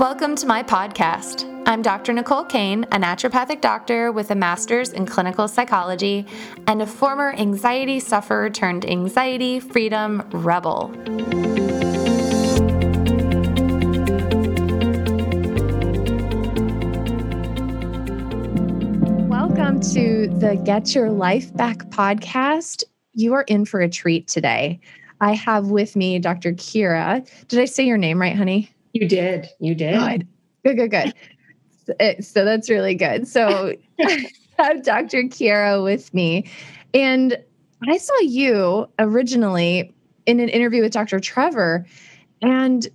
Welcome to my podcast. I'm Dr. Nicole Kane, a naturopathic doctor with a master's in clinical psychology and a former anxiety sufferer turned anxiety freedom rebel. Welcome to the Get Your Life Back podcast. You are in for a treat today. I have with me Dr. Keira. Did I say your name right, honey? You did. You did. Good, good, good. good. so, eh, so that's really good. So I have Dr. Keira with me. And I saw you originally in an interview with Dr. Trevor. And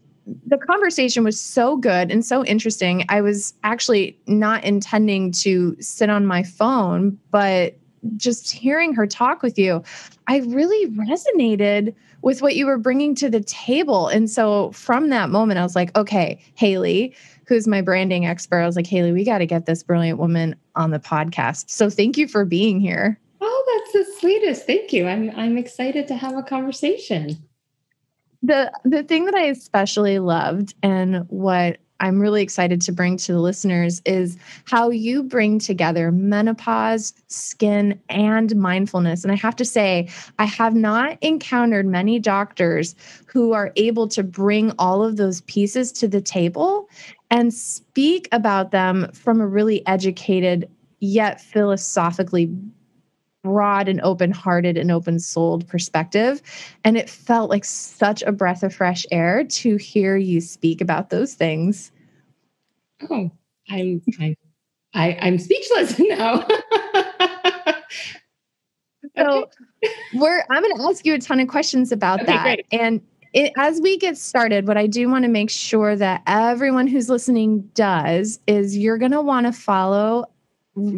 the conversation was so good and so interesting. I was actually not intending to sit on my phone, but just hearing her talk with you, I really resonated with what you were bringing to the table. And so from that moment, I was like, okay, Haley, who's my branding expert, I was like, Haley, we got to get this brilliant woman on the podcast. So thank you for being here. Oh, that's the sweetest. Thank you. I'm I'm excited to have a conversation. The the thing that I especially loved and what I'm really excited to bring to the listeners is how you bring together menopause, skin, and mindfulness. And I have to say, I have not encountered many doctors who are able to bring all of those pieces to the table and speak about them from a really educated, yet philosophically broad and open hearted and open souled perspective. And it felt like such a breath of fresh air to hear you speak about those things. Oh, I'm, I'm, I, am i am speechless now. so we're, I'm going to ask you a ton of questions about okay, that. Great. And it, as we get started, what I do want to make sure that everyone who's listening does is you're going to want to follow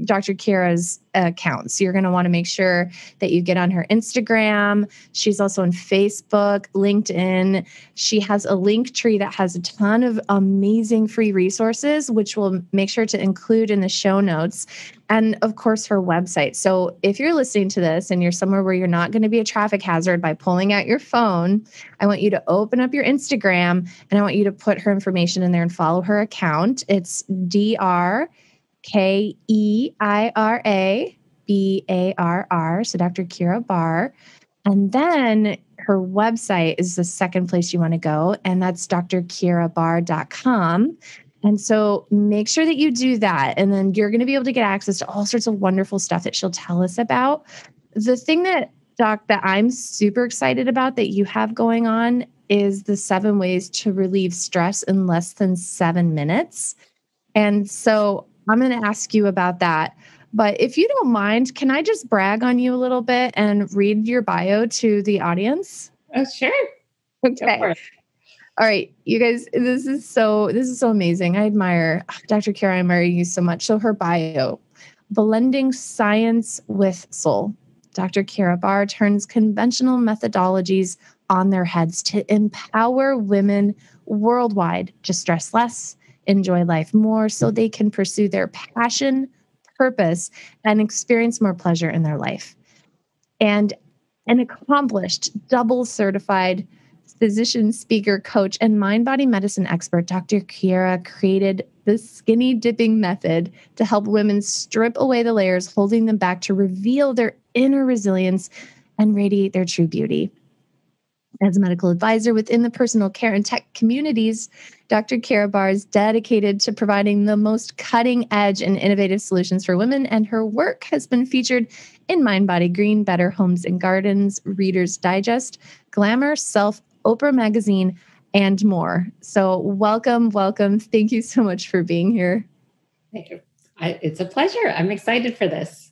Dr. Keira's accounts. You're going to want to make sure that you get on her Instagram. She's also on Facebook, LinkedIn. She has a Linktree that has a ton of amazing free resources, which we'll make sure to include in the show notes. And of course, her website. So if you're listening to this and you're somewhere where you're not going to be a traffic hazard by pulling out your phone, I want you to open up your Instagram and I want you to put her information in there and follow her account. It's dr K E I R A B A R R. So Dr. Keira Barr. And then her website is the second place you want to go, and that's drkeirabarr.com. And so make sure that you do that. And then you're going to be able to get access to all sorts of wonderful stuff that she'll tell us about. The thing that, Doc, that I'm super excited about that you have going on is the seven ways to relieve stress in less than seven minutes. And so I'm going to ask you about that. But if you don't mind, can I just brag on you a little bit and read your bio to the audience? Oh, sure. Okay. All right, you guys, this is so this is so amazing. I admire Dr. Keira. I admire you so much. So her bio, blending science with soul. Dr. Keira Barr turns conventional methodologies on their heads to empower women worldwide to stress less, enjoy life more so they can pursue their passion, purpose, and experience more pleasure in their life. And an accomplished, double certified physician, speaker, coach, and mind body medicine expert, Dr. Keira created the skinny dipping method to help women strip away the layers holding them back to reveal their inner resilience and radiate their true beauty. As a medical advisor within the personal care and tech communities, Dr. Keira Barr is dedicated to providing the most cutting edge and innovative solutions for women, and her work has been featured in Mind Body Green, Better Homes and Gardens, Reader's Digest, Glamour, Self, Oprah Magazine, and more. So, welcome, welcome. Thank you so much for being here. Thank you. I, it's a pleasure. I'm excited for this.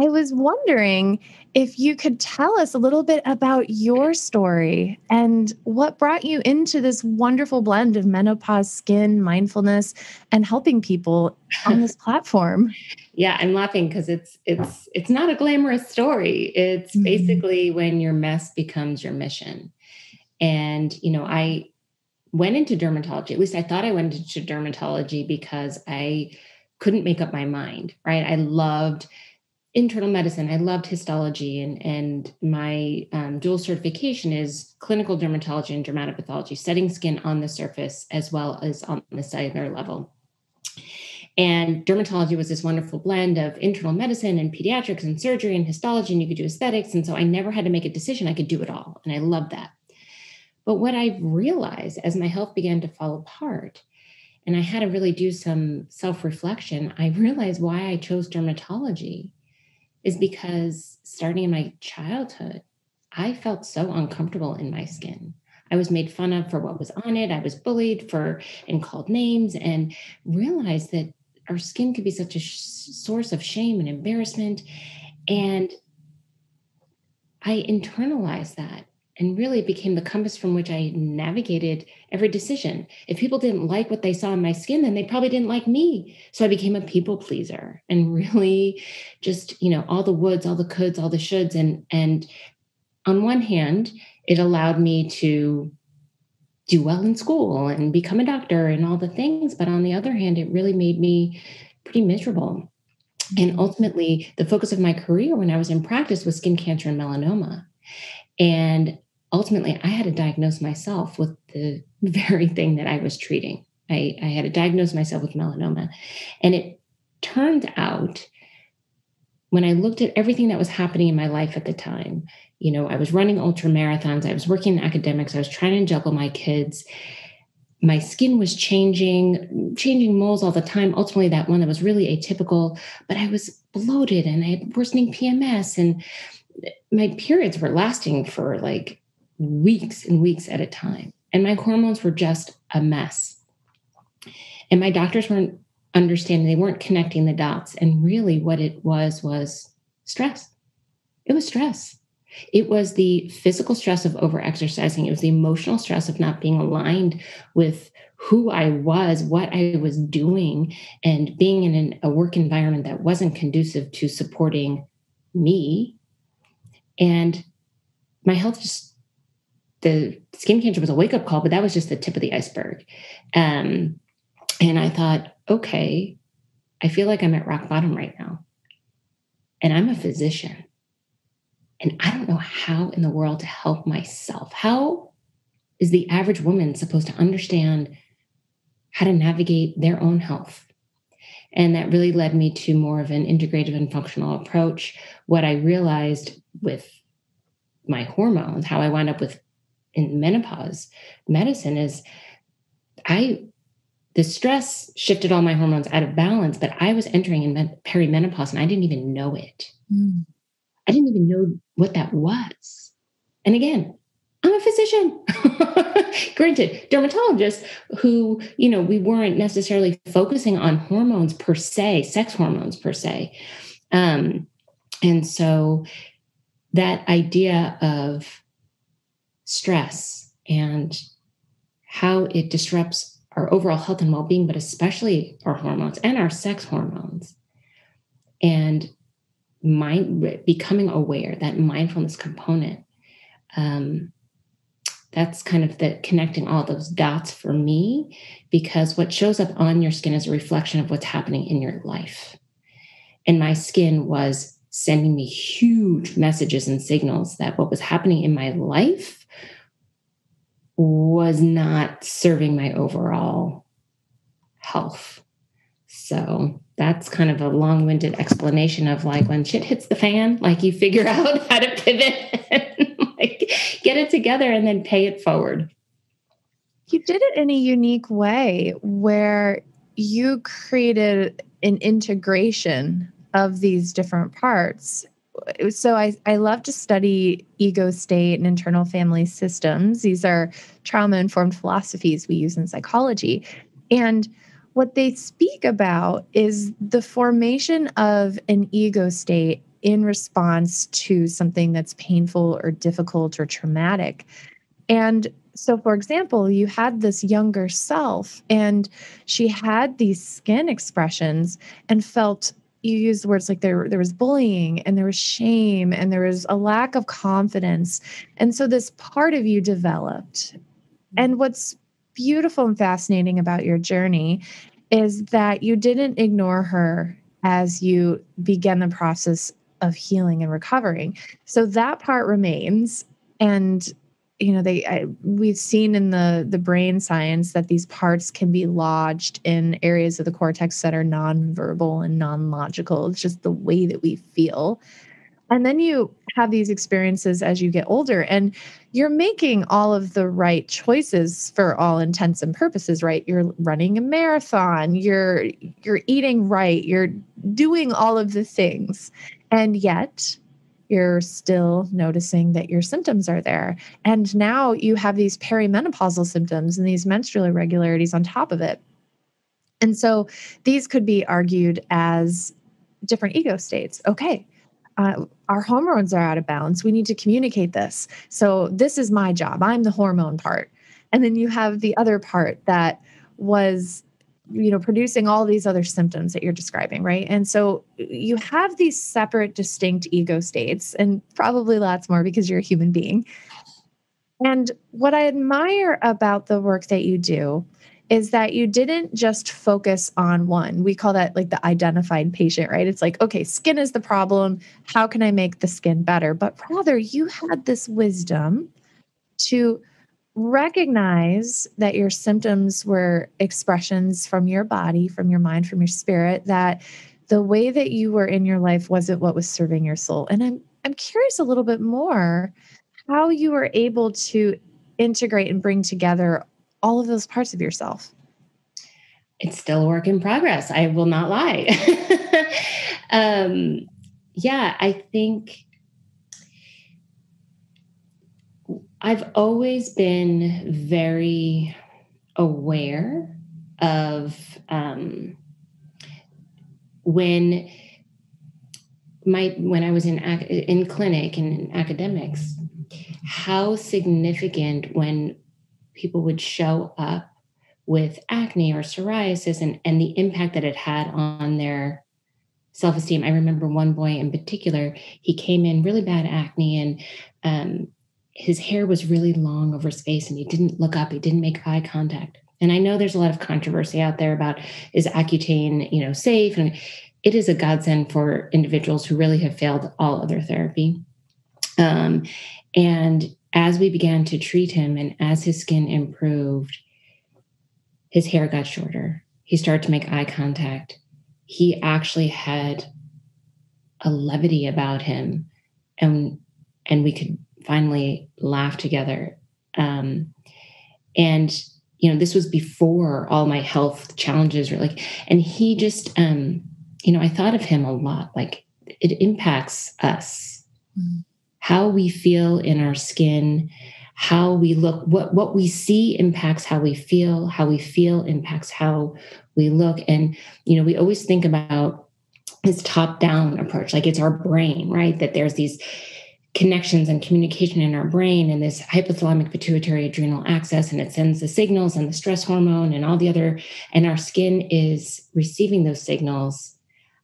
I was wondering if you could tell us a little bit about your story and what brought you into this wonderful blend of menopause, skin, mindfulness, and helping people on this platform. yeah, I'm laughing because it's it's it's not a glamorous story. It's mm-hmm. basically when your mess becomes your mission. And you know, I went into dermatology. At least I thought I went into dermatology because I couldn't make up my mind, right? I loved internal medicine. I loved histology, and and my um, dual certification is clinical dermatology and dermatopathology, studying skin on the surface as well as on the cellular level. And dermatology was this wonderful blend of internal medicine and pediatrics and surgery and histology, and you could do aesthetics. And so I never had to make a decision. I could do it all. And I loved that. But what I realized as my health began to fall apart, and I had to really do some self reflection, I realized why I chose dermatology is because starting in my childhood, I felt so uncomfortable in my skin. I was made fun of for what was on it. I was bullied for and called names and realized that our skin could be such a sh- source of shame and embarrassment. And I internalized that and really became the compass from which I navigated every decision. If people didn't like what they saw in my skin, then they probably didn't like me. So I became a people pleaser and really just, you know, all the woulds, all the coulds, all the shoulds. And and on one hand, it allowed me to do well in school and become a doctor and all the things. But on the other hand, it really made me pretty miserable. And ultimately, the focus of my career when I was in practice was skin cancer and melanoma. And ultimately, I had to diagnose myself with the very thing that I was treating. I, I had to diagnose myself with melanoma. And it turned out when I looked at everything that was happening in my life at the time, you know, I was running ultra marathons, I was working in academics, I was trying to juggle my kids. My skin was changing, changing moles all the time. Ultimately, that one that was really atypical, but I was bloated and I had worsening PMS, and my periods were lasting for like weeks and weeks at a time. And my hormones were just a mess. And my doctors weren't understanding, they weren't connecting the dots. And really, what it was was stress. It was stress. It was the physical stress of overexercising. It was the emotional stress of not being aligned with who I was, what I was doing, and being in an, a work environment that wasn't conducive to supporting me. And my health just the skin cancer was a wake up call, but that was just the tip of the iceberg. Um, and I thought, okay, I feel like I'm at rock bottom right now. And I'm a physician. And I don't know how in the world to help myself. How is the average woman supposed to understand how to navigate their own health? And that really led me to more of an integrative and functional approach. What I realized with my hormones, how I wound up with in menopause medicine is I the stress shifted all my hormones out of balance, but I was entering in perimenopause and I didn't even know it. Mm. I didn't even know what that was. And again, I'm a physician. Granted, dermatologist who, you know, we weren't necessarily focusing on hormones per se, sex hormones per se. Um, and so that idea of stress and how it disrupts our overall health and well-being but especially our hormones and our sex hormones. And mind becoming aware that mindfulness component um, that's kind of the connecting all those dots for me because what shows up on your skin is a reflection of what's happening in your life. And my skin was sending me huge messages and signals that what was happening in my life was not serving my overall health. So that's kind of a long winded explanation of like when shit hits the fan, like you figure out how to pivot and like get it together and then pay it forward. You did it in a unique way where you created an integration of these different parts so I, I love to study ego state and internal family systems. These are trauma informed philosophies we use in psychology. And what they speak about is the formation of an ego state in response to something that's painful or difficult or traumatic. And so, for example, you had this younger self, and she had these skin expressions and felt you use words like there there was bullying and there was shame and there was a lack of confidence and so this part of you developed mm-hmm. and what's beautiful and fascinating about your journey is that you didn't ignore her as you began the process of healing and recovering. So that part remains. And you know they I, we've seen in the the brain science that these parts can be lodged in areas of the cortex that are nonverbal and non-logical. It's just the way that we feel. And then you have these experiences as you get older and you're making all of the right choices for all intents and purposes right? You're running a marathon you're you're eating right you're doing all of the things. And yet you're still noticing that your symptoms are there. And now you have these perimenopausal symptoms and these menstrual irregularities on top of it. And so these could be argued as different ego states. Okay, uh, our hormones are out of balance. We need to communicate this. So this is my job. I'm the hormone part. And then you have the other part that was you know producing all these other symptoms that you're describing right? And so you have these separate distinct ego states and probably lots more because you're a human being. And what i admire about the work that you do is that you didn't just focus on one. We call that like the identified patient right? It's like okay skin is the problem. How can i make the skin better? But rather you had this wisdom to recognize that your symptoms were expressions from your body, from your mind, from your spirit, that the way that you were in your life wasn't what was serving your soul. And I'm I'm curious a little bit more how you were able to integrate and bring together all of those parts of yourself. It's still a work in progress. I will not lie. um, yeah, I think I've always been very aware of um, when my when I was in in clinic and in academics, how significant when people would show up with acne or psoriasis and, and the impact that it had on their self-esteem. I remember one boy in particular, he came in really bad acne and um, his hair was really long over his face and he didn't look up, he didn't make eye contact. And I know there's a lot of controversy out there about is Accutane, you know, safe? And it is a godsend for individuals who really have failed all other therapy. Um, and as we began to treat him and as his skin improved, his hair got shorter. He started to make eye contact. He actually had a levity about him and and we could finally laugh together. Um, and you know, this was before all my health challenges were like, and he just, um, you know, I thought of him a lot. Like it impacts us, mm-hmm. how we feel in our skin, how we look, what what we see impacts how we feel, how we feel impacts how we look. And you know, we always think about this top down approach, like it's our brain, right? That there's these connections and communication in our brain and this hypothalamic pituitary adrenal axis and it sends the signals and the stress hormone and all the other and our skin is receiving those signals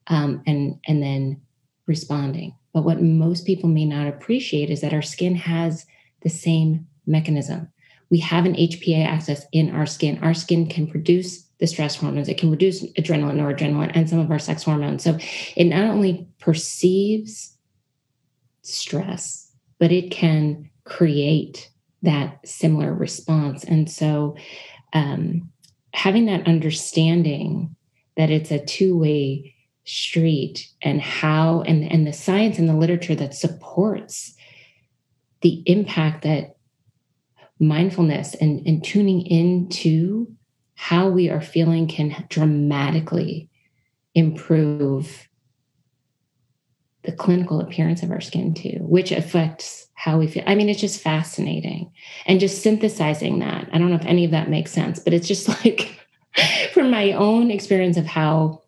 um, and and then responding. But what most people may not appreciate is that our skin has the same mechanism. We have an hpa axis in our skin. Our skin can produce the stress hormones. It can produce adrenaline noradrenaline and some of our sex hormones. So it not only perceives stress, but it can create that similar response. And so, um, having that understanding that it's a two way street and how, and, and the science and the literature that supports the impact that mindfulness and, and tuning into how we are feeling can dramatically improve the clinical appearance of our skin too, which affects how we feel. I mean, it's just fascinating. And just synthesizing that. I don't know if any of that makes sense, but it's just like from my own experience of how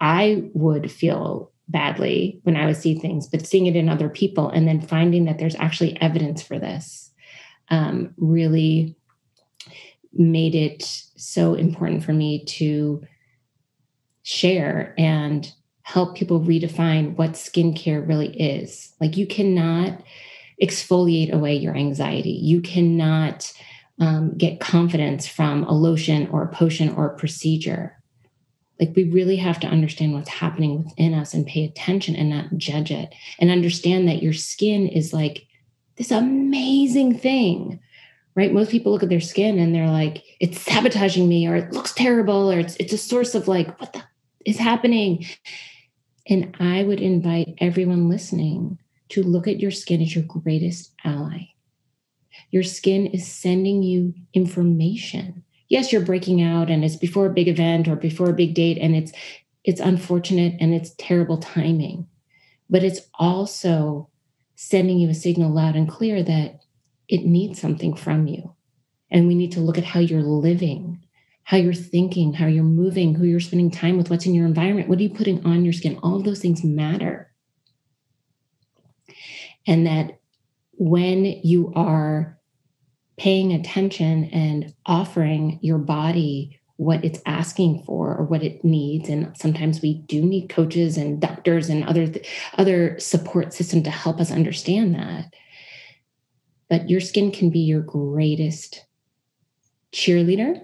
I would feel badly when I would see things, but seeing it in other people and then finding that there's actually evidence for this um, really made it so important for me to share and help people redefine what skincare really is. Like you cannot exfoliate away your anxiety. You cannot um, get confidence from a lotion or a potion or a procedure. Like we really have to understand what's happening within us and pay attention and not judge it and understand that your skin is like this amazing thing. Right? Most people look at their skin and they're like, it's sabotaging me, or it looks terrible, or it's it's a source of like, what the is happening? And I would invite everyone listening to look at your skin as your greatest ally. Your skin is sending you information yes you're breaking out and it's before a big event or before a big date and it's it's unfortunate and it's terrible timing but it's also sending you a signal loud and clear that it needs something from you and we need to look at how you're living how you're thinking how you're moving who you're spending time with what's in your environment what are you putting on your skin? All of those things matter. And that when you are paying attention and offering your body what it's asking for or what it needs and sometimes we do need coaches and doctors and other other support system to help us understand that but your skin can be your greatest cheerleader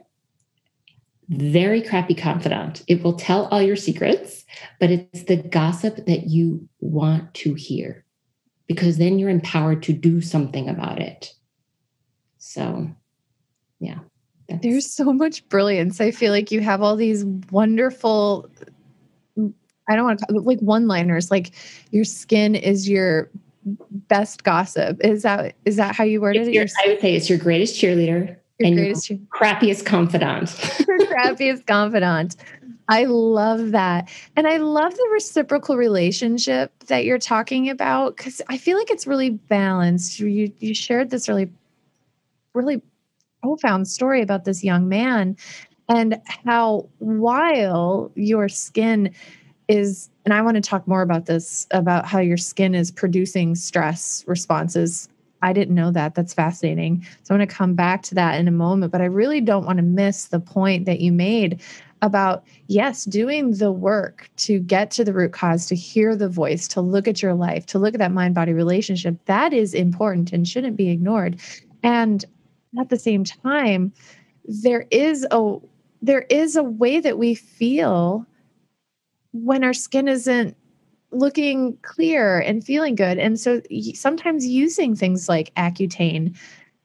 very crappy confidant it will tell all your secrets but it's the gossip that you want to hear because then you're empowered to do something about it so, yeah. There's so much brilliance. I feel like you have all these wonderful I don't want to like one liners like your skin is your best gossip. Is that is that how you worded it? Your, I would say it's your greatest cheerleader your and greatest your crappiest confidant. your crappiest confidant. I love that. And I love the reciprocal relationship that you're talking about because I feel like it's really balanced. You you shared this really really profound story about this young man and how while your skin is and I want to talk more about this about how your skin is producing stress responses. I didn't know that. That's fascinating. So I'm going to come back to that in a moment, but I really don't want to miss the point that you made about yes, doing the work to get to the root cause, to hear the voice, to look at your life, to look at that mind body relationship. That is important and shouldn't be ignored. And at the same time there is a there is a way that we feel when our skin isn't looking clear and feeling good and so sometimes using things like accutane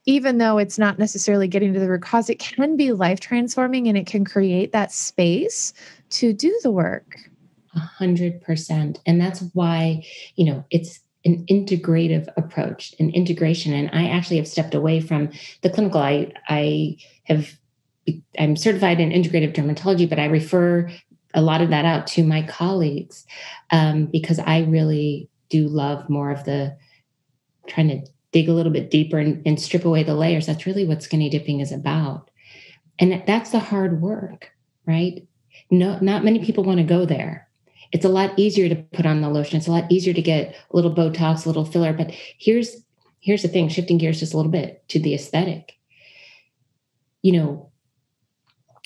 even though it's not necessarily getting to the root cause it can be life transforming and it can create that space to do the work a hundred percent and that's why you know it's an integrative approach, an integration. And I actually have stepped away from the clinical. I I have I'm certified in integrative dermatology, but I refer a lot of that out to my colleagues um, because I really do love more of the trying to dig a little bit deeper and, and strip away the layers. That's really what skinny dipping is about. And that's the hard work, right? No, not many people want to go there it's a lot easier to put on the lotion. It's a lot easier to get a little Botox, a little filler. But here's here's the thing, shifting gears just a little bit to the aesthetic. You know,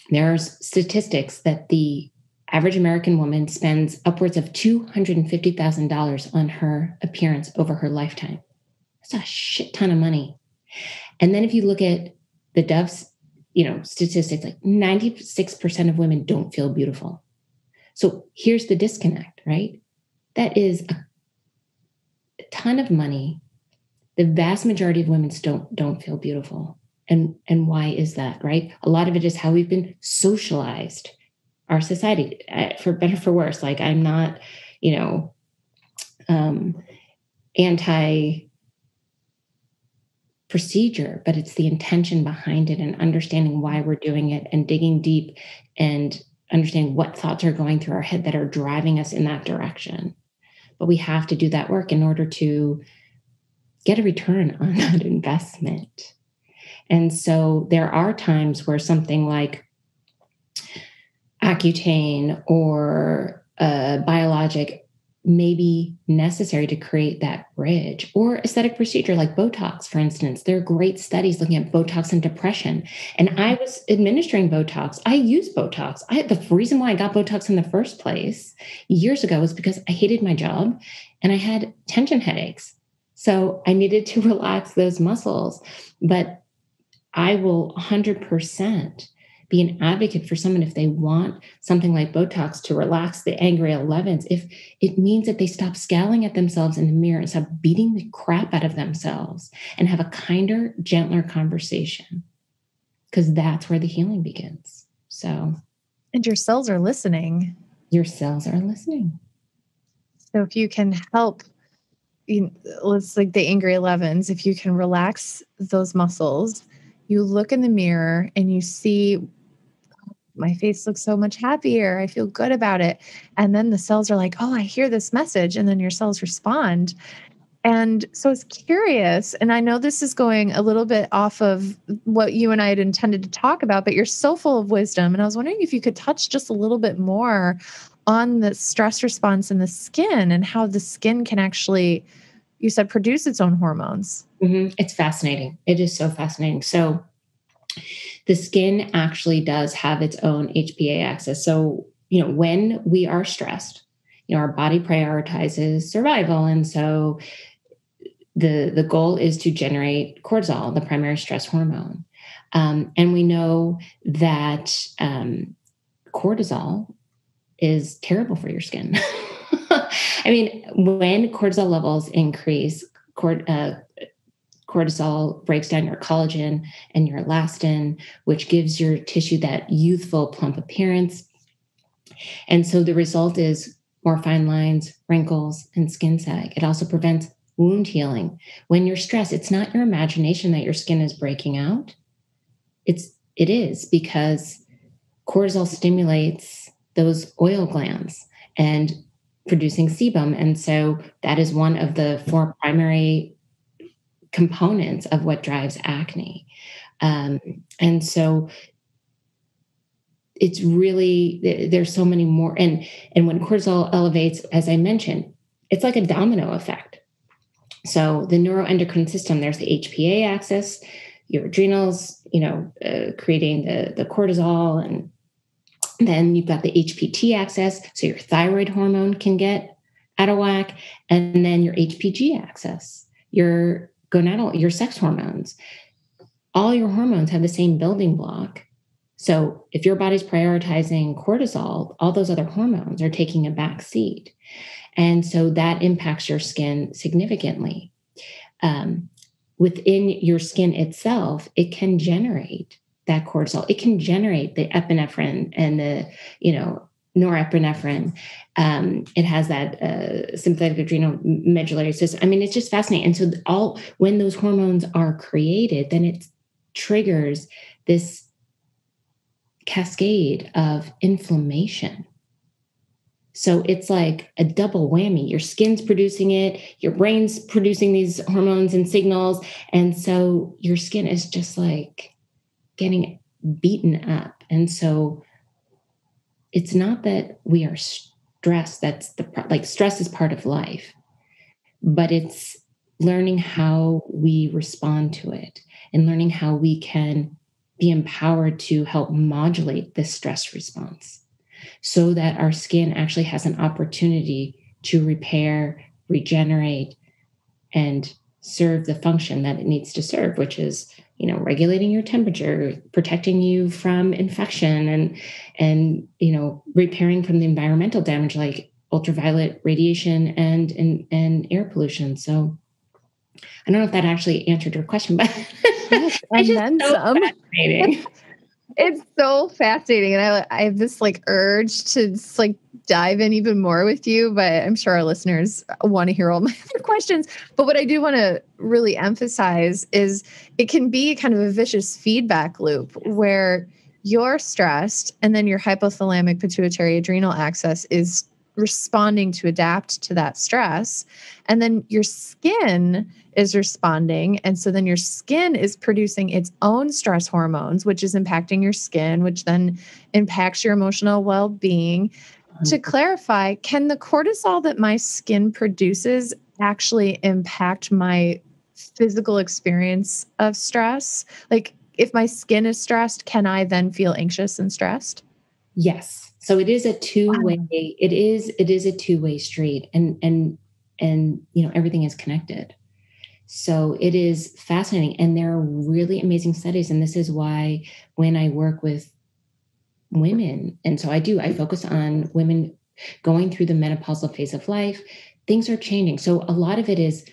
there's statistics that the average American woman spends upwards of $250,000 on her appearance over her lifetime. That's a shit ton of money. And then if you look at the Dove's, you know, statistics, like 96% of women don't feel beautiful. So here's the disconnect, right? That is a, ton of money. The vast majority of women don't don't feel beautiful. And and why is that, right? A lot of it is how we've been socialized. Our society, uh, for better for worse. Like I'm not, you know, um, anti procedure, but it's the intention behind it and understanding why we're doing it and digging deep and understanding what thoughts are going through our head that are driving us in that direction. But we have to do that work in order to get a return on that investment. And so there are times where something like Accutane or a biologic may be necessary to create that bridge or aesthetic procedure like botox for instance. There are great studies looking at botox and depression. And i was administering botox. I use botox. I the reason why i got botox in the first place years ago was because i hated my job and i had tension headaches. So i needed to relax those muscles. But i will 100% be an advocate for someone if they want something like Botox to relax the angry 11s, if it means that they stop scowling at themselves in the mirror and stop beating the crap out of themselves and have a kinder, gentler conversation, because that's where the healing begins. So, and your cells are listening. Your cells are listening. So, if you can help you know, let's like the angry 11s if you can relax those muscles you look in the mirror and you see my face looks so much happier. I feel good about it. And then the cells are like, oh, I hear this message. And then your cells respond. And so I was curious, and I know this is going a little bit off of what you and I had intended to talk about, but you're so full of wisdom. And I was wondering if you could touch just a little bit more on the stress response in the skin and how the skin can actually, you said, produce its own hormones. Mm-hmm. It's fascinating. It is so fascinating. So, the skin actually does have its own HPA axis. So, you know, when we are stressed, you know, our body prioritizes survival. And so the, the goal is to generate cortisol, the primary stress hormone. Um, and we know that um, cortisol is terrible for your skin. I mean, when cortisol levels increase, cord, uh, cortisol breaks down your collagen and your elastin, which gives your tissue that youthful, plump appearance. And so the result is more fine lines, wrinkles, and skin sag. It also prevents wound healing. When you're stressed, it's not your imagination that your skin is breaking out. It's it is because cortisol stimulates those oil glands and producing sebum. And so that is one of the four primary components of what drives acne. Um, and so it's really there's so many more and and when cortisol elevates as i mentioned it's like a domino effect so the neuroendocrine system there's the hpa axis your adrenals you know uh, creating the the cortisol and then you've got the hpt axis so your thyroid hormone can get out of whack and then your hpg axis your gonadal, your sex hormones. All your hormones have the same building block. So if your body's prioritizing cortisol, all those other hormones are taking a back seat. And so that impacts your skin significantly. Um, within your skin itself, it can generate that cortisol. It can generate the epinephrine and the, you know, norepinephrine. Um, it has that uh, sympathetic adrenal medullary system. I mean, it's just fascinating. And so, all when those hormones are created, then it triggers this cascade of inflammation. So it's like a double whammy. Your skin's producing it, your brain's producing these hormones and signals. And so your skin is just like getting beaten up. And so it's not that we are stressed that's the like stress is part of life but it's learning how we respond to it and learning how we can be empowered to help modulate this stress response so that our skin actually has an opportunity to repair regenerate and serve the function that it needs to serve which is you know regulating your temperature protecting you from infection and and you know repairing from the environmental damage like ultraviolet radiation and and, and air pollution so i don't know if that actually answered your question but yes, and then so some fascinating. It's so fascinating and I, I have this like urge to like dive in even more with you but i'm sure our listeners want to hear all my other questions. But what i do want to really emphasize is it can be kind of a vicious feedback loop where you're stressed and then your hypothalamic pituitary adrenal axis is responding to adapt to that stress. And then your skin is responding. And so then your skin is producing its own stress hormones, which is impacting your skin, which then impacts your emotional well being. To mm-hmm. clarify, can the cortisol that my skin produces actually impact my physical experience of stress? Like, if my skin is stressed, can I then feel anxious and stressed? Yes so it is a two-way wow. it is it is a two-way street and and and you know everything is connected so it is fascinating and there are really amazing studies and this is why when i work with women. And so I do, I focus on women going through the menopausal phase of life. Things are changing. So a lot of it is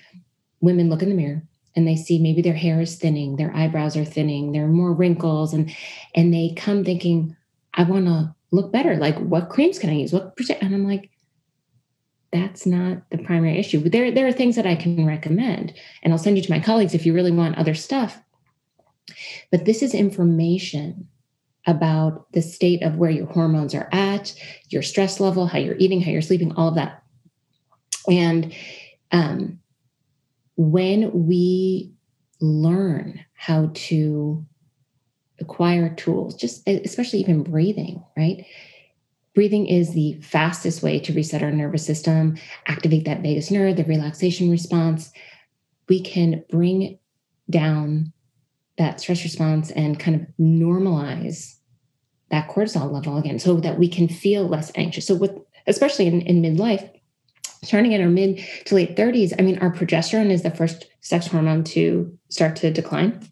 women look in the mirror and they see maybe their hair is thinning, their eyebrows are thinning, there are more wrinkles, and and they come thinking, I want to look better. Like, what creams can I use? What percent? and I'm like, that's not the primary issue. There, there are things that I can recommend, and I'll send you to my colleagues if you really want other stuff. But this is information about the state of where your hormones are at, your stress level, how you're eating, how you're sleeping, all of that. And um, when we learn how to acquire tools, just especially even breathing, right? Breathing is the fastest way to reset our nervous system, activate that vagus nerve, the relaxation response. We can bring down that stress response and kind of normalize that cortisol level again so that we can feel less anxious. So, with especially in, in midlife, starting in our mid to late 30s, I mean, our progesterone is the first sex hormone to start to decline.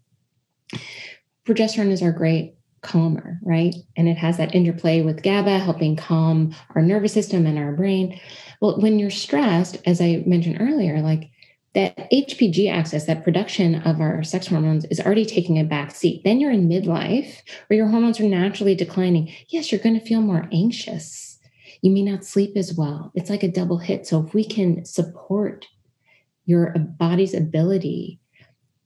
Progesterone is our great calmer, right? And it has that interplay with GABA, helping calm our nervous system and our brain. Well, when you're stressed, as I mentioned earlier, like that HPG axis, that production of our sex hormones is already taking a back seat. Then you're in midlife where your hormones are naturally declining. Yes, you're going to feel more anxious. You may not sleep as well. It's like a double hit. So if we can support your uh, body's ability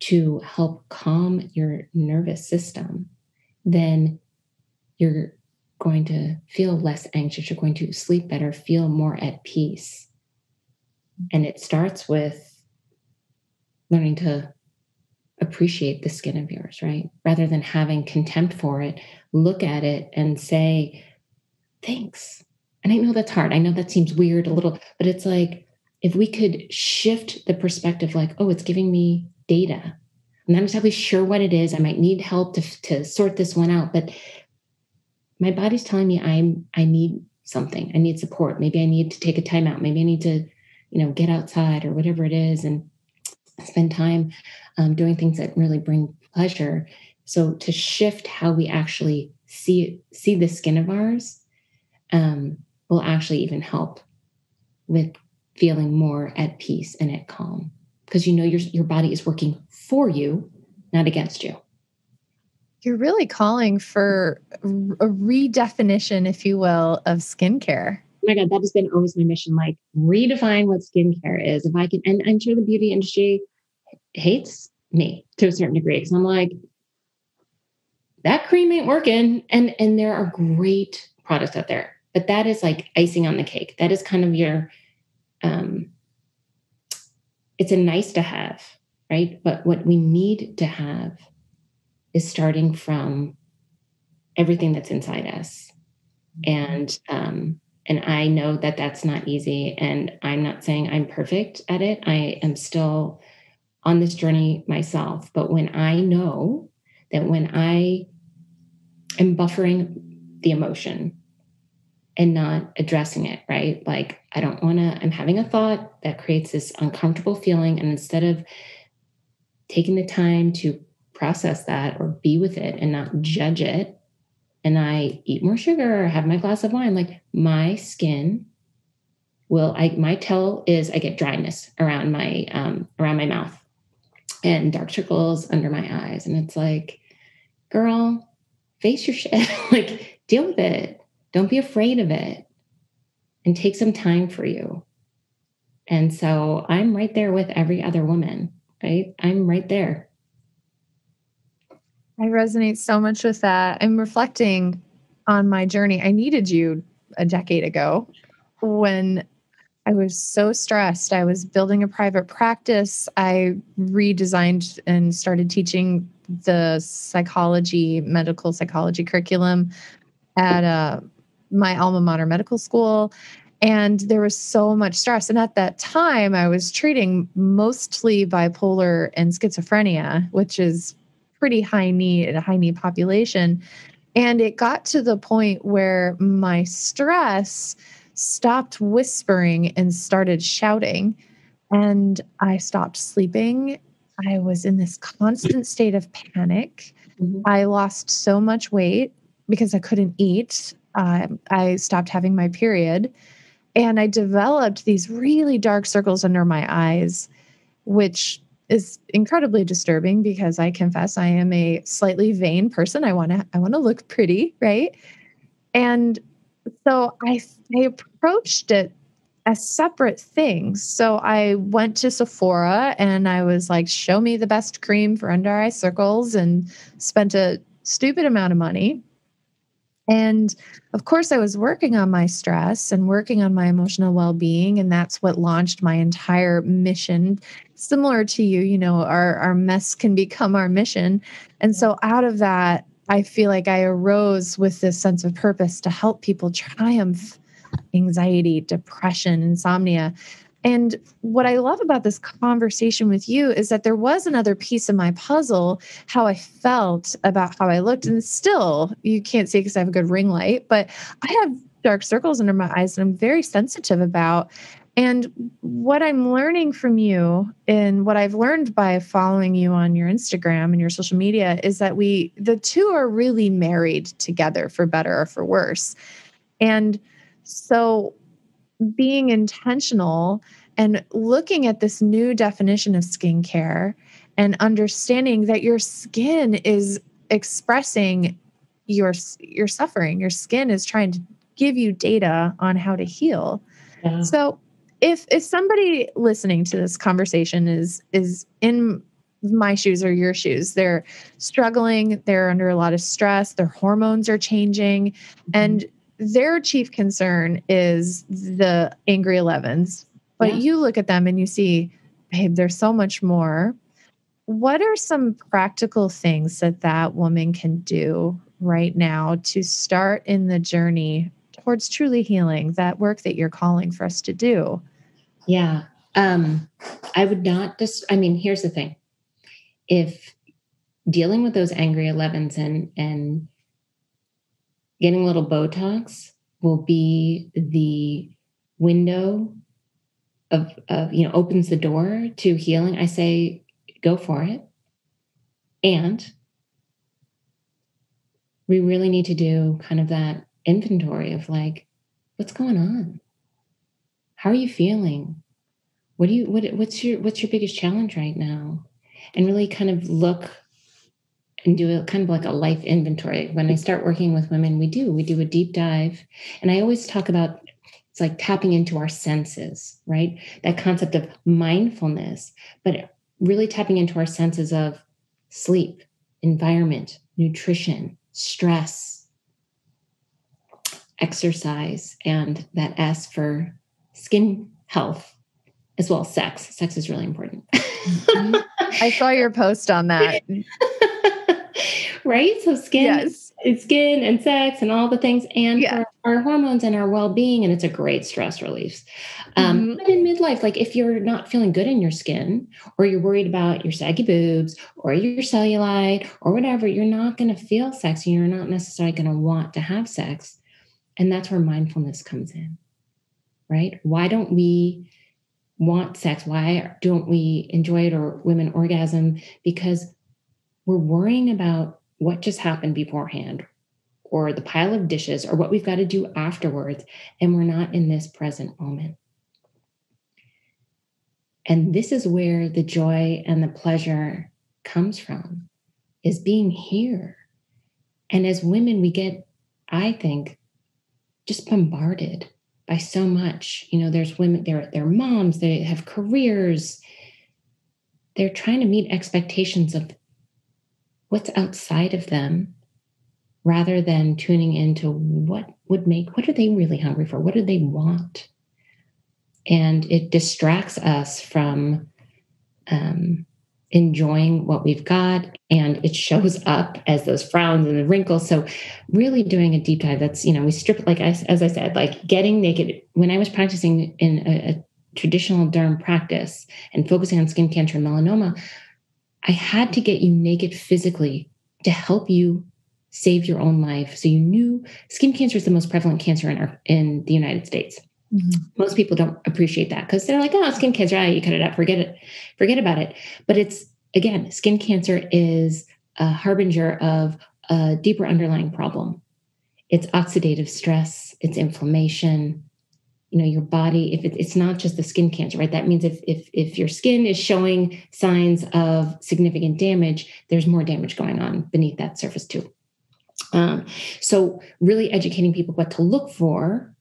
to help calm your nervous system, then you're going to feel less anxious. You're going to sleep better, feel more at peace. And it starts with learning to appreciate the skin of yours, right? Rather than having contempt for it, look at it and say, thanks. And I know that's hard. I know that seems weird a little, but it's like if we could shift the perspective, like, oh, it's giving me data. I'm not exactly sure what it is. I might need help to, to sort this one out, but my body's telling me I'm I need something. I need support. Maybe I need to take a time out. Maybe I need to, you know, get outside or whatever it is and spend time um, doing things that really bring pleasure. So to shift how we actually see see the skin of ours um, will actually even help with feeling more at peace and at calm because you know your your body is working for you, not against you. You're really calling for a redefinition, if you will, of skincare. Oh my God, that has been always my mission. Like redefine what skincare is. If I can, and I'm sure the beauty industry hates me to a certain degree because I'm like, that cream ain't working. And and there are great products out there, but that is like icing on the cake. That is kind of your um it's a nice to have, right? But what we need to have is starting from everything that's inside us. And um, and I know that that's not easy. And I'm not saying I'm perfect at it. I am still on this journey myself. But when I know that when I am buffering the emotion and not addressing it, right? Like, I don't want to, I'm having a thought that creates this uncomfortable feeling. And instead of taking the time to process that or be with it and not judge it, and I eat more sugar or have my glass of wine, like my skin will, I, my tell is I get dryness around my, um, around my mouth and dark circles under my eyes. And it's like, girl, face your shit, like deal with it don't be afraid of it and take some time for you. And so I'm right there with every other woman, right? I'm right there. I resonate so much with that. I'm reflecting on my journey. I needed you a decade ago when I was so stressed. I was building a private practice. I redesigned and started teaching the psychology, medical psychology curriculum at a my alma mater medical school and there was so much stress. And at that time i was treating mostly bipolar and schizophrenia which is pretty high need a high need population. And it got to the point where my stress stopped whispering and started shouting. And i stopped sleeping. I was in this constant state of panic. Mm-hmm. i lost so much weight because I couldn't eat. Uh, I stopped having my period. And I developed these really dark circles under my eyes, which is incredibly disturbing because I confess I am a slightly vain person. I want to I want to look pretty, right? And so I I approached it as separate things. So I went to Sephora and I was like, show me the best cream for under eye circles and spent a stupid amount of money. And of course, I was working on my stress and working on my emotional well being. And that's what launched my entire mission. Similar to you, you know, our, our mess can become our mission. And so mm-hmm. out of that, I feel like I arose with this sense of purpose to help people triumph anxiety, depression, insomnia. And what I love about this conversation with you is that there was another piece of my puzzle, how I felt about how I looked. And still, you can't see because I have a good ring light, but I have dark circles under my eyes that I'm very sensitive about. And what I'm learning from you and what I've learned by following you on your Instagram and your social media is that we, the two are really married together for better or for worse. And so being intentional and looking at this new definition of skincare and understanding that your skin is expressing your your suffering your skin is trying to give you data on how to heal yeah. so if if somebody listening to this conversation is is in my shoes or your shoes they're struggling they're under a lot of stress their hormones are changing mm-hmm. and their chief concern is the angry 11s but yeah. you look at them and you see babe there's so much more. What are some practical things that that woman can do right now to start in the journey towards truly healing that work that you're calling for us to do? Yeah um i would not just i mean here's the thing. If dealing with those angry 11s and and getting a little Botox will be the window of, of, you know, opens the door to healing. I say, go for it. And we really need to do kind of that inventory of like, what's going on? How are you feeling? What do you what what's your what's your biggest challenge right now? And really kind of look and do a kind of like a life inventory. When I start working with women, we do, we do a deep dive. And I always talk about it's like tapping into our senses, right? That concept of mindfulness, but really tapping into our senses of sleep, environment, nutrition, stress, exercise, and that S for skin health, as well as sex. Sex is really important. Mm-hmm. I saw your post on that. right? So skin, yes. skin and sex and all the things, and yeah. our hormones and our well-being, and it's a great stress relief. Um, mm-hmm. But in midlife, like if you're not feeling good in your skin, or you're worried about your saggy boobs, or your cellulite, or whatever, you're not going to feel sexy. You're not necessarily going to want to have sex, and that's where mindfulness comes in, right? Why don't we? Want sex why don't we enjoy it or women orgasm because we're worrying about what just happened beforehand or the pile of dishes or what we've got to do afterwards. And we're not in this present moment. And this is where the joy and the pleasure comes from is being here. And as women, we get, I think, just bombarded by so much. You know, there's women, they're, they're moms, they have careers. They're trying to meet expectations of what's outside of them rather than tuning into what would make what are they really hungry for what do they want and it distracts us from um, enjoying what we've got and it shows up as those frowns and the wrinkles so really doing a deep dive that's you know we strip like I, as i said like getting naked when i was practicing in a, a traditional derm practice and focusing on skin cancer and melanoma I had to get you naked physically to help you save your own life. So you knew skin cancer is the most prevalent cancer in our in the United States. Mm-hmm. Most people don't appreciate that because they're like, oh, skin cancer, ah, you cut it out, forget it, forget about it. But it's again, skin cancer is a harbinger of a deeper underlying problem. it's oxidative stress, it's inflammation. You know, your body, if it, it's not just the skin cancer, right? That means if, if if your skin is showing signs of significant damage, there's more damage going on beneath that surface too. Um, so really educating people what to look for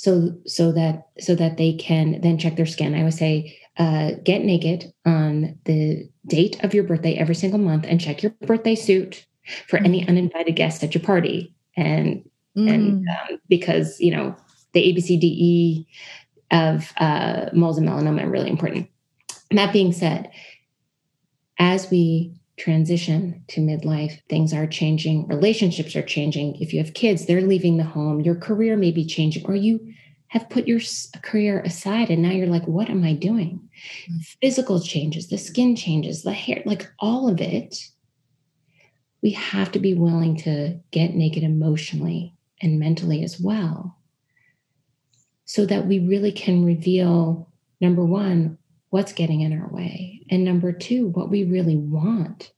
so so that so that they can then check their skin. I would say uh, get naked on the date of your birthday every single month and check your birthday suit for mm. any uninvited guests at your party and mm. and um, because you know the abcde of uh, moles and melanoma are really important that being said as we transition to midlife. Things are changing. Relationships are changing. If you have kids they're leaving the home. Your career may be changing or you have put your career aside and now you're like what am i doing? Mm-hmm. physical changes the skin changes the hair like all of it we have to be willing to get naked emotionally and mentally as well so that we really can reveal number one what's getting in our way and number two what we really want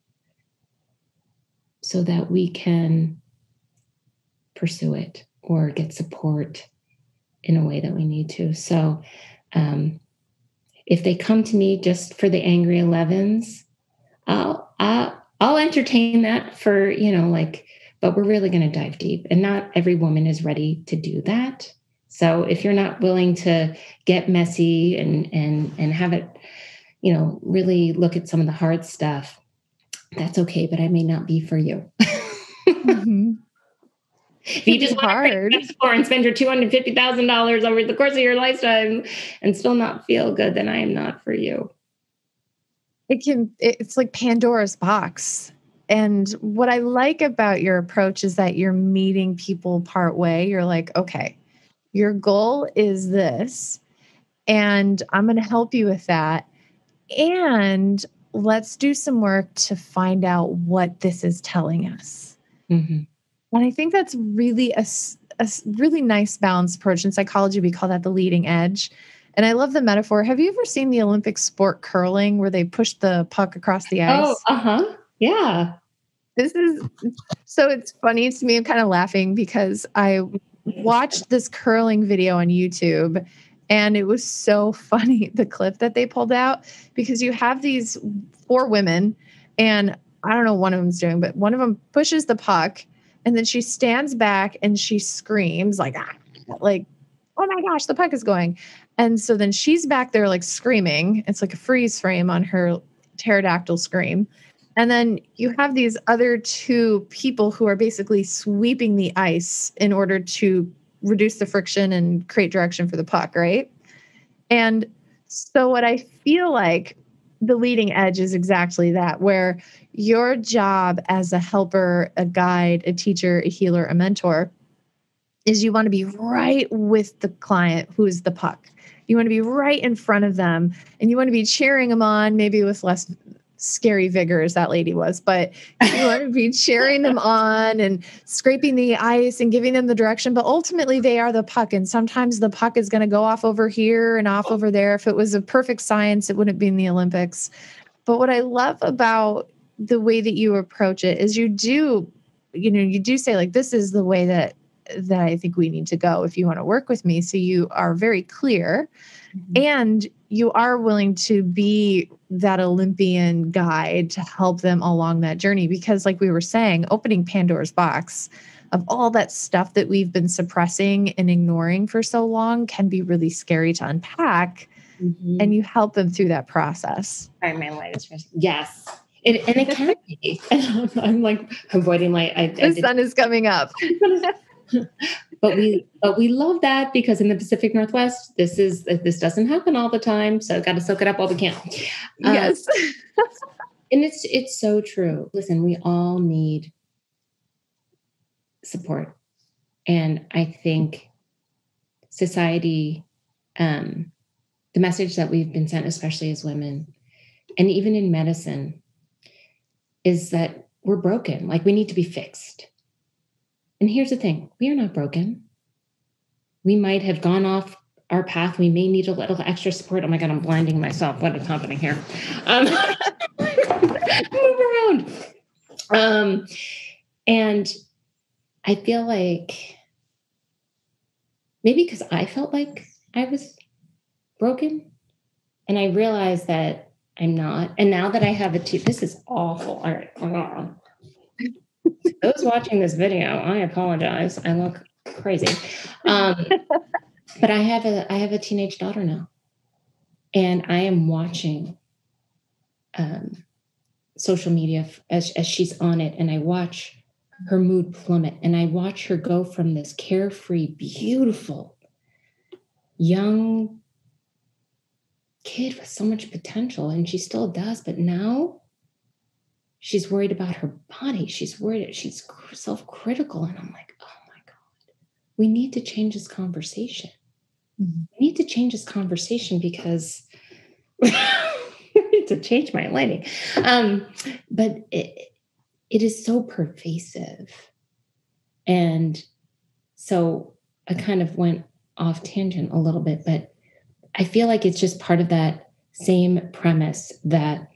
so that we can pursue it or get support in a way that we need to. So, um, if they come to me just for the angry 11s, I'll, I'll, I'll entertain that for, you know, like, but we're really going to dive deep. And not every woman is ready to do that. So if you're not willing to get messy and and and have it, you know, really look at some of the hard stuff, that's okay, but I may not be for you. mm-hmm. If you just hard. want to and spend your two hundred fifty thousand dollars over the course of your lifetime and still not feel good, then I am not for you. It can. It's like Pandora's box. And what I like about your approach is that you're meeting people part way. You're like, okay, your goal is this, and I'm going to help you with that. And let's do some work to find out what this is telling us. Mm-hmm. And I think that's really a, a really nice balanced approach. In psychology, we call that the leading edge. And I love the metaphor. Have you ever seen the Olympic sport curling where they push the puck across the ice? Oh, uh huh. Yeah. This is so it's funny to me. I'm kind of laughing because I watched this curling video on YouTube and it was so funny the clip that they pulled out because you have these four women and I don't know one of them's doing, but one of them pushes the puck and then she stands back and she screams like, ah, like, oh my gosh, the puck is going. And so then she's back there like screaming. It's like a freeze frame on her pterodactyl scream. And then you have these other two people who are basically sweeping the ice in order to reduce the friction and create direction for the puck, right? And so what I feel like the leading edge is exactly that, where your job as a helper, a guide, a teacher, a healer, a mentor is you want to be right with the client who is the puck. You want to be right in front of them and you want to be cheering them on, maybe with less scary vigor as that lady was, but you want to be cheering them on and scraping the ice and giving them the direction. But ultimately, they are the puck. And sometimes the puck is going to go off over here and off over there. If it was a perfect science, it wouldn't be in the Olympics. But what I love about the way that you approach it is you do, you know, you do say, like, this is the way that that I think we need to go if you want to work with me. So you are very clear mm-hmm. and you are willing to be that Olympian guide to help them along that journey. Because, like we were saying, opening Pandora's box of all that stuff that we've been suppressing and ignoring for so long can be really scary to unpack. Mm-hmm. And you help them through that process. My light is Yes. It, and it can be. And I'm like avoiding light. I, the I sun is coming up. but we but we love that because in the Pacific Northwest, this is this doesn't happen all the time. So got to soak it up while we can. Um, yes, and it's it's so true. Listen, we all need support, and I think society, um, the message that we've been sent, especially as women, and even in medicine, is that we're broken. Like we need to be fixed and here's the thing we are not broken. We might have gone off our path. We may need a little extra support. Oh my God, I'm blinding myself. What is happening here? Um, move around. Um, and I feel like maybe because I felt like I was broken and I realized that I'm not. And now that I have a two, this is awful. All right. Those watching this video, I apologize. I look crazy. Um, but I have a I have a teenage daughter now. And I am watching um, social media as, as she's on it, and I watch her mood plummet, and I watch her go from this carefree, beautiful, young kid with so much potential, and she still does, but now she's worried about her body. She's worried, she's self critical. And I'm like, oh my God, we need to change this conversation. Mm-hmm. We need to change this conversation because we need to change my lighting. Um, but it, it is so pervasive. And so I kind of went off tangent a little bit, but I feel like it's just part of that same premise that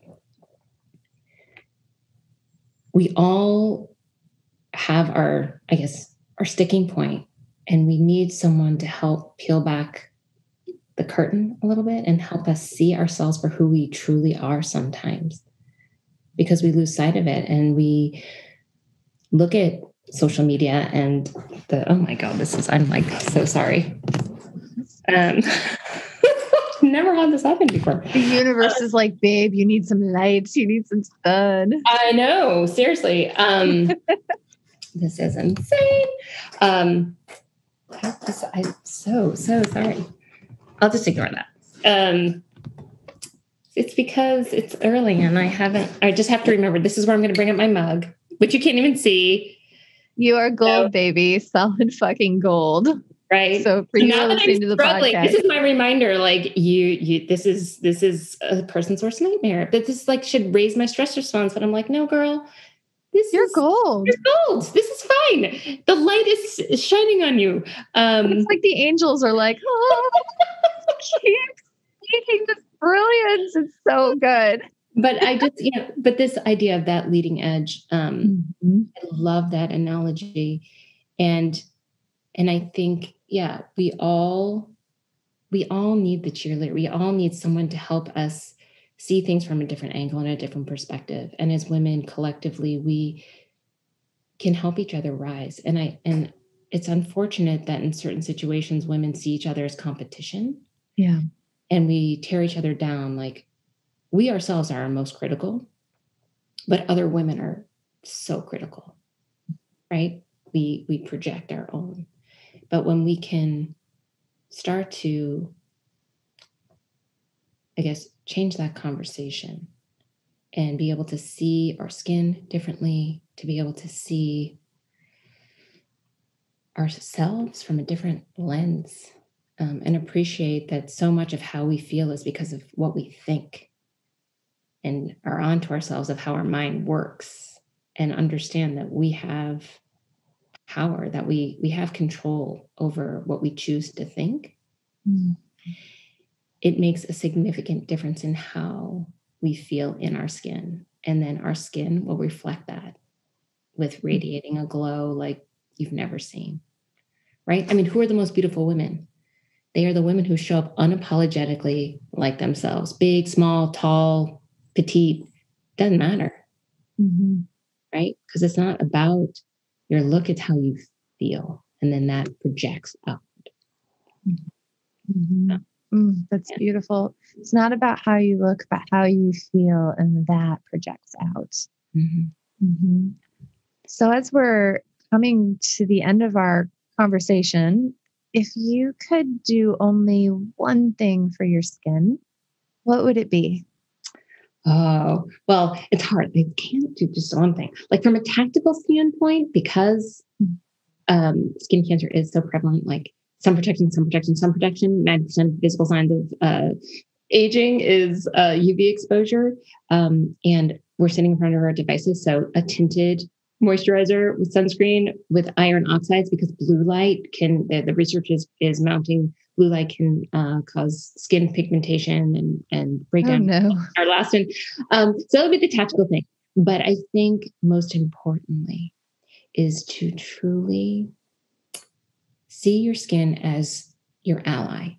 we all have our, I guess, our sticking point, and we need someone to help peel back the curtain a little bit and help us see ourselves for who we truly are sometimes. Because we lose sight of it and we look at social media and the oh my god this is i'm like so sorry. Um never had this happen before the universe uh, is like babe you need some lights you need some sun i know seriously um this is insane um i'm so so sorry I'll just ignore that. Um, it's because it's early and I haven't, I just have to remember this is where I'm going to bring up my mug, which you can't even see. You are gold, so, baby. Solid fucking gold. Right. So for you listening to the podcast, this is my reminder. Like you, you, this is, this is a person's worst nightmare, but this like should raise my stress response. But I'm like, no, girl, this you're is, gold. You're gold. This is fine. The light is shining on you. Um, it's like the angels are like, oh, keep speaking this brilliance. It's so good. But I just, you know, but this idea of that leading edge, um, mm-hmm. I love that analogy. And and I think, yeah, we all we all need the cheerleader. We all need someone to help us see things from a different angle and a different perspective. And as women collectively, we can help each other rise. And I and it's unfortunate that in certain situations women see each other as competition. Yeah. And we tear each other down like we ourselves are most critical, but other women are so critical. Right? We we project our own. But when we can start to I guess change that conversation and be able to see our skin differently, to be able to see ourselves from a different lens um, and appreciate that so much of how we feel is because of what we think and are onto ourselves of how our mind works and understand that we have power that we we have control over what we choose to think mm-hmm it makes a significant difference in how we feel in our skin. And then our skin will reflect that with mm-hmm. radiating a glow like you've never seen. Right? I mean, who are the most beautiful women? They are the women who show up unapologetically like themselves big, small, tall, petite. Doesn't matter. Mm-hmm. Right? Because it's not about your look, it's how you feel. And then that projects out. Mm-hmm. Mm, that's yeah. beautiful. It's not about how you look, but how you feel, and that projects out. Mm-hmm. Mm-hmm. So, as we're coming to the end of our conversation, if you could do only one thing for your skin, what would it be? Oh, well, it's hard. I can't do just one thing. Like from a tactical standpoint, because um, skin cancer is so prevalent, like sun protection, sun protection, sun protection. 90% visible signs of uh, aging is uh, UV exposure. Um, and we're sitting in front of our devices. So a tinted moisturizer with sunscreen with iron oxides because blue light can, the, the research is, is mounting blue light can uh, cause skin pigmentation and, and breakdown. Oh, no. Our last one. Um, so that would be the tactical thing. But I think most importantly, is to truly see your skin as your ally.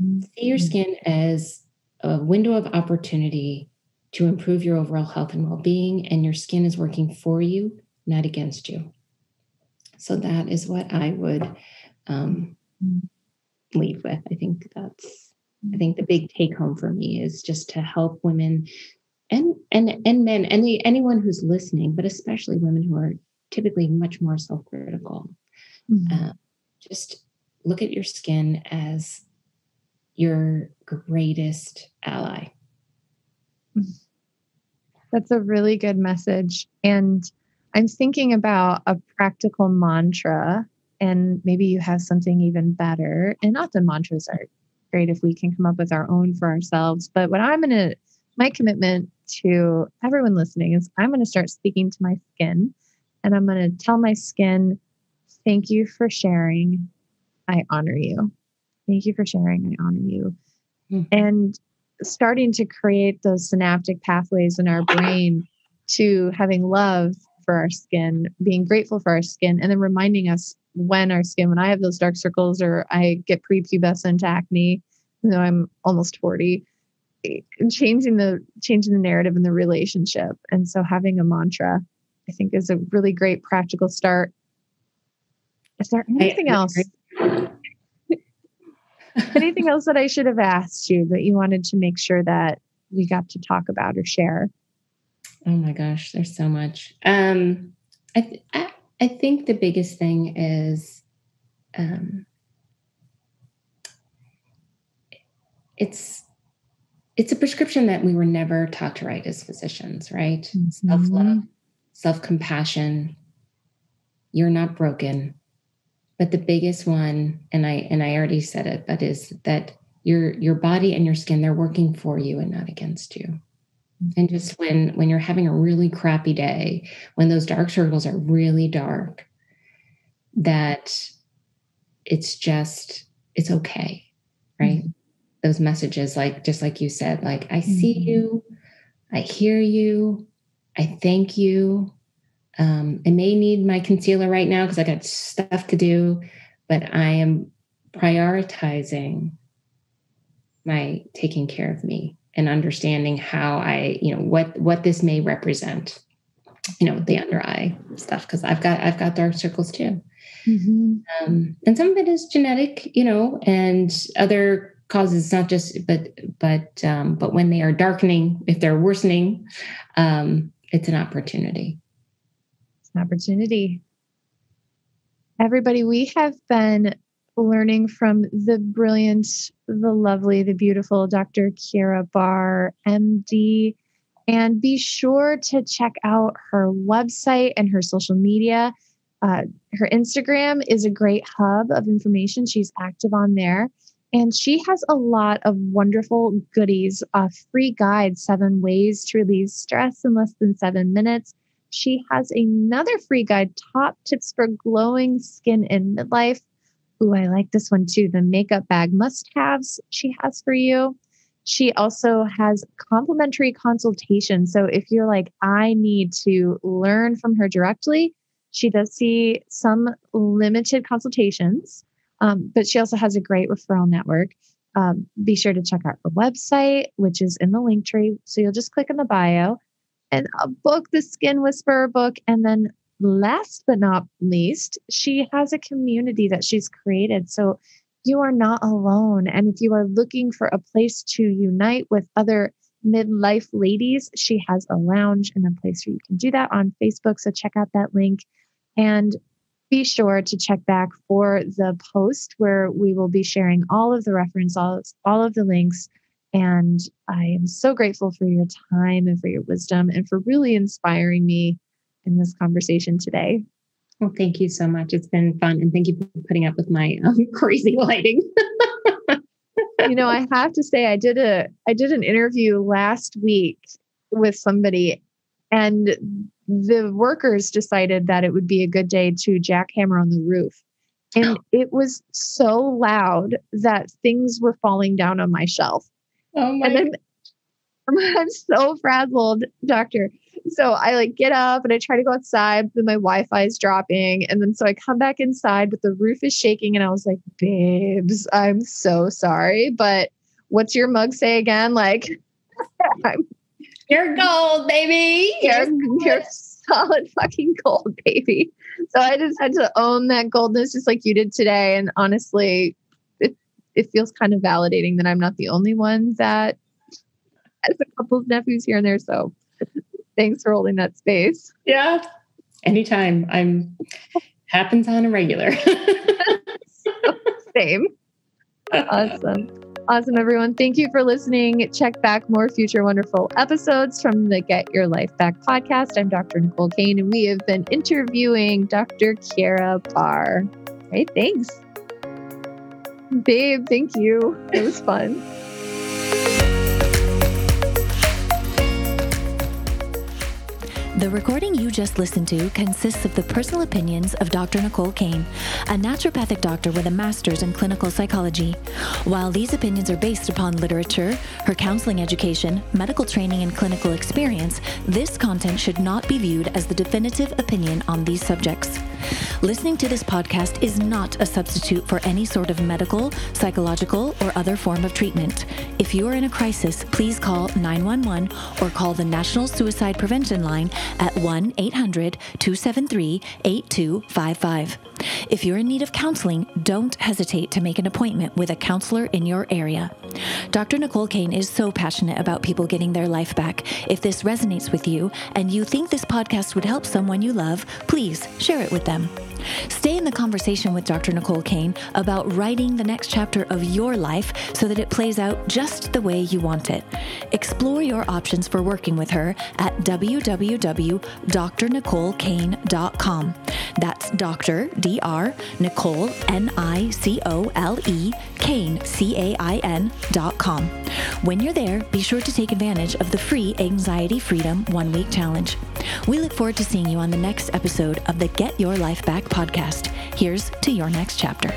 See your skin as a window of opportunity to improve your overall health and well being, and your skin is working for you, not against you. So, that is what I would um, leave with. I think that's, I think the big take home for me is just to help women and and and men and the, anyone who's listening, but especially women who are typically much more self-critical. Mm-hmm. Uh, just look at your skin as your greatest ally. That's a really good message. And I'm thinking about a practical mantra, and maybe you have something even better. And often mantras are great if we can come up with our own for ourselves. But what I'm going to, my commitment to everyone listening is I'm going to start speaking to my skin and I'm going to tell my skin, thank you for sharing. I honor you. Thank you for sharing. I honor you. Mm-hmm. And starting to create those synaptic pathways in our brain to having love for our skin, being grateful for our skin, and then reminding us when our skin, when I have those dark circles or I get prepubescent acne, you know, I'm almost 40, changing the changing the narrative in the relationship. And so having a mantra, I think is a really great practical start. Is there anything I, else? anything else that I should have asked you that you wanted to make sure that we got to talk about or share? Oh my gosh, there's so much. Um, I, th- I, I think the biggest thing is um, it's it's a prescription that we were never taught to write as physicians, right? Mm-hmm. Self love, self compassion. You're not broken but the biggest one and i and i already said it but is that your your body and your skin they're working for you and not against you and just when when you're having a really crappy day when those dark circles are really dark that it's just it's okay right mm-hmm. those messages like just like you said like i see mm-hmm. you i hear you i thank you um, I may need my concealer right now because I got stuff to do, but I am prioritizing my taking care of me and understanding how I, you know, what what this may represent, you know, the under eye stuff because I've got I've got dark circles too, mm-hmm. um, and some of it is genetic, you know, and other causes not just but but um, but when they are darkening, if they're worsening, um, it's an opportunity It's an opportunity. Everybody, we have been learning from the brilliant, the lovely, the beautiful Dr. Keira Barr, MD. And be sure to check out her website and her social media. Uh, her Instagram is a great hub of information. She's active on there. And she has a lot of wonderful goodies, a free guide, seven ways to release stress in less than seven minutes, she has another free guide, Top Tips for Glowing Skin in Midlife. Ooh, I like this one too. The makeup bag must haves she has for you. She also has complimentary consultation. So if you're like, I need to learn from her directly, she does see some limited consultations, um, but she also has a great referral network. Um, be sure to check out her website, which is in the Linktree. So you'll just click in the bio and a book, the Skin Whisperer book. And then last but not least, she has a community that she's created. So you are not alone. And if you are looking for a place to unite with other midlife ladies, she has a lounge and a place where you can do that on Facebook. So check out that link and be sure to check back for the post where we will be sharing all of the reference, all, all of the links and I am so grateful for your time and for your wisdom and for really inspiring me in this conversation today. Well, thank you so much. It's been fun. And thank you for putting up with my um, crazy lighting. you know, I have to say I did a I did an interview last week with somebody and the workers decided that it would be a good day to jackhammer on the roof. And it was so loud that things were falling down on my shelf. Oh my and then I'm so frazzled, doctor. So I like get up and I try to go outside, but my Wi-Fi is dropping. And then so I come back inside, but the roof is shaking. And I was like, babes, I'm so sorry. But what's your mug say again? Like you're gold, baby. You're, you're solid fucking gold, baby. So I just had to own that goldness just like you did today. And honestly, it, it feels kind of validating that I'm not the only one that has a couple of nephews here and there. So thanks for holding that space. Yeah. Anytime. I'm happens on a regular. Same. Awesome. Awesome, everyone. Thank you for listening. Check back more future wonderful episodes from the Get Your Life Back podcast. I'm Dr. Nicole Cain, and we have been interviewing Dr. Keira Barr. Hey, thanks. Babe, thank you. It was fun. The recording you just listened to consists of the personal opinions of Dr. Nicole Cain, a naturopathic doctor with a master's in clinical psychology. While these opinions are based upon literature, her counseling education, medical training, and clinical experience, this content should not be viewed as the definitive opinion on these subjects. Listening to this podcast is not a substitute for any sort of medical, psychological, or other form of treatment. If you are in a crisis, please call 911 or call the National Suicide Prevention Line at 1 800 273 8255. If you're in need of counseling, don't hesitate to make an appointment with a counselor in your area. Dr. Nicole Cain is so passionate about people getting their life back. If this resonates with you and you think this podcast would help someone you love, please share it with them. Stay in the conversation with Dr. Nicole Cain about writing the next chapter of your life so that it plays out just the way you want it. Explore your options for working with her at www.drnicolecain.com. That's Dr. D R Nicole N I C O L E Cain C A I N dot com. When you're there, be sure to take advantage of the free Anxiety Freedom One Week Challenge. We look forward to seeing you on the next episode of the Get Your Life Back podcast. Here's to your next chapter.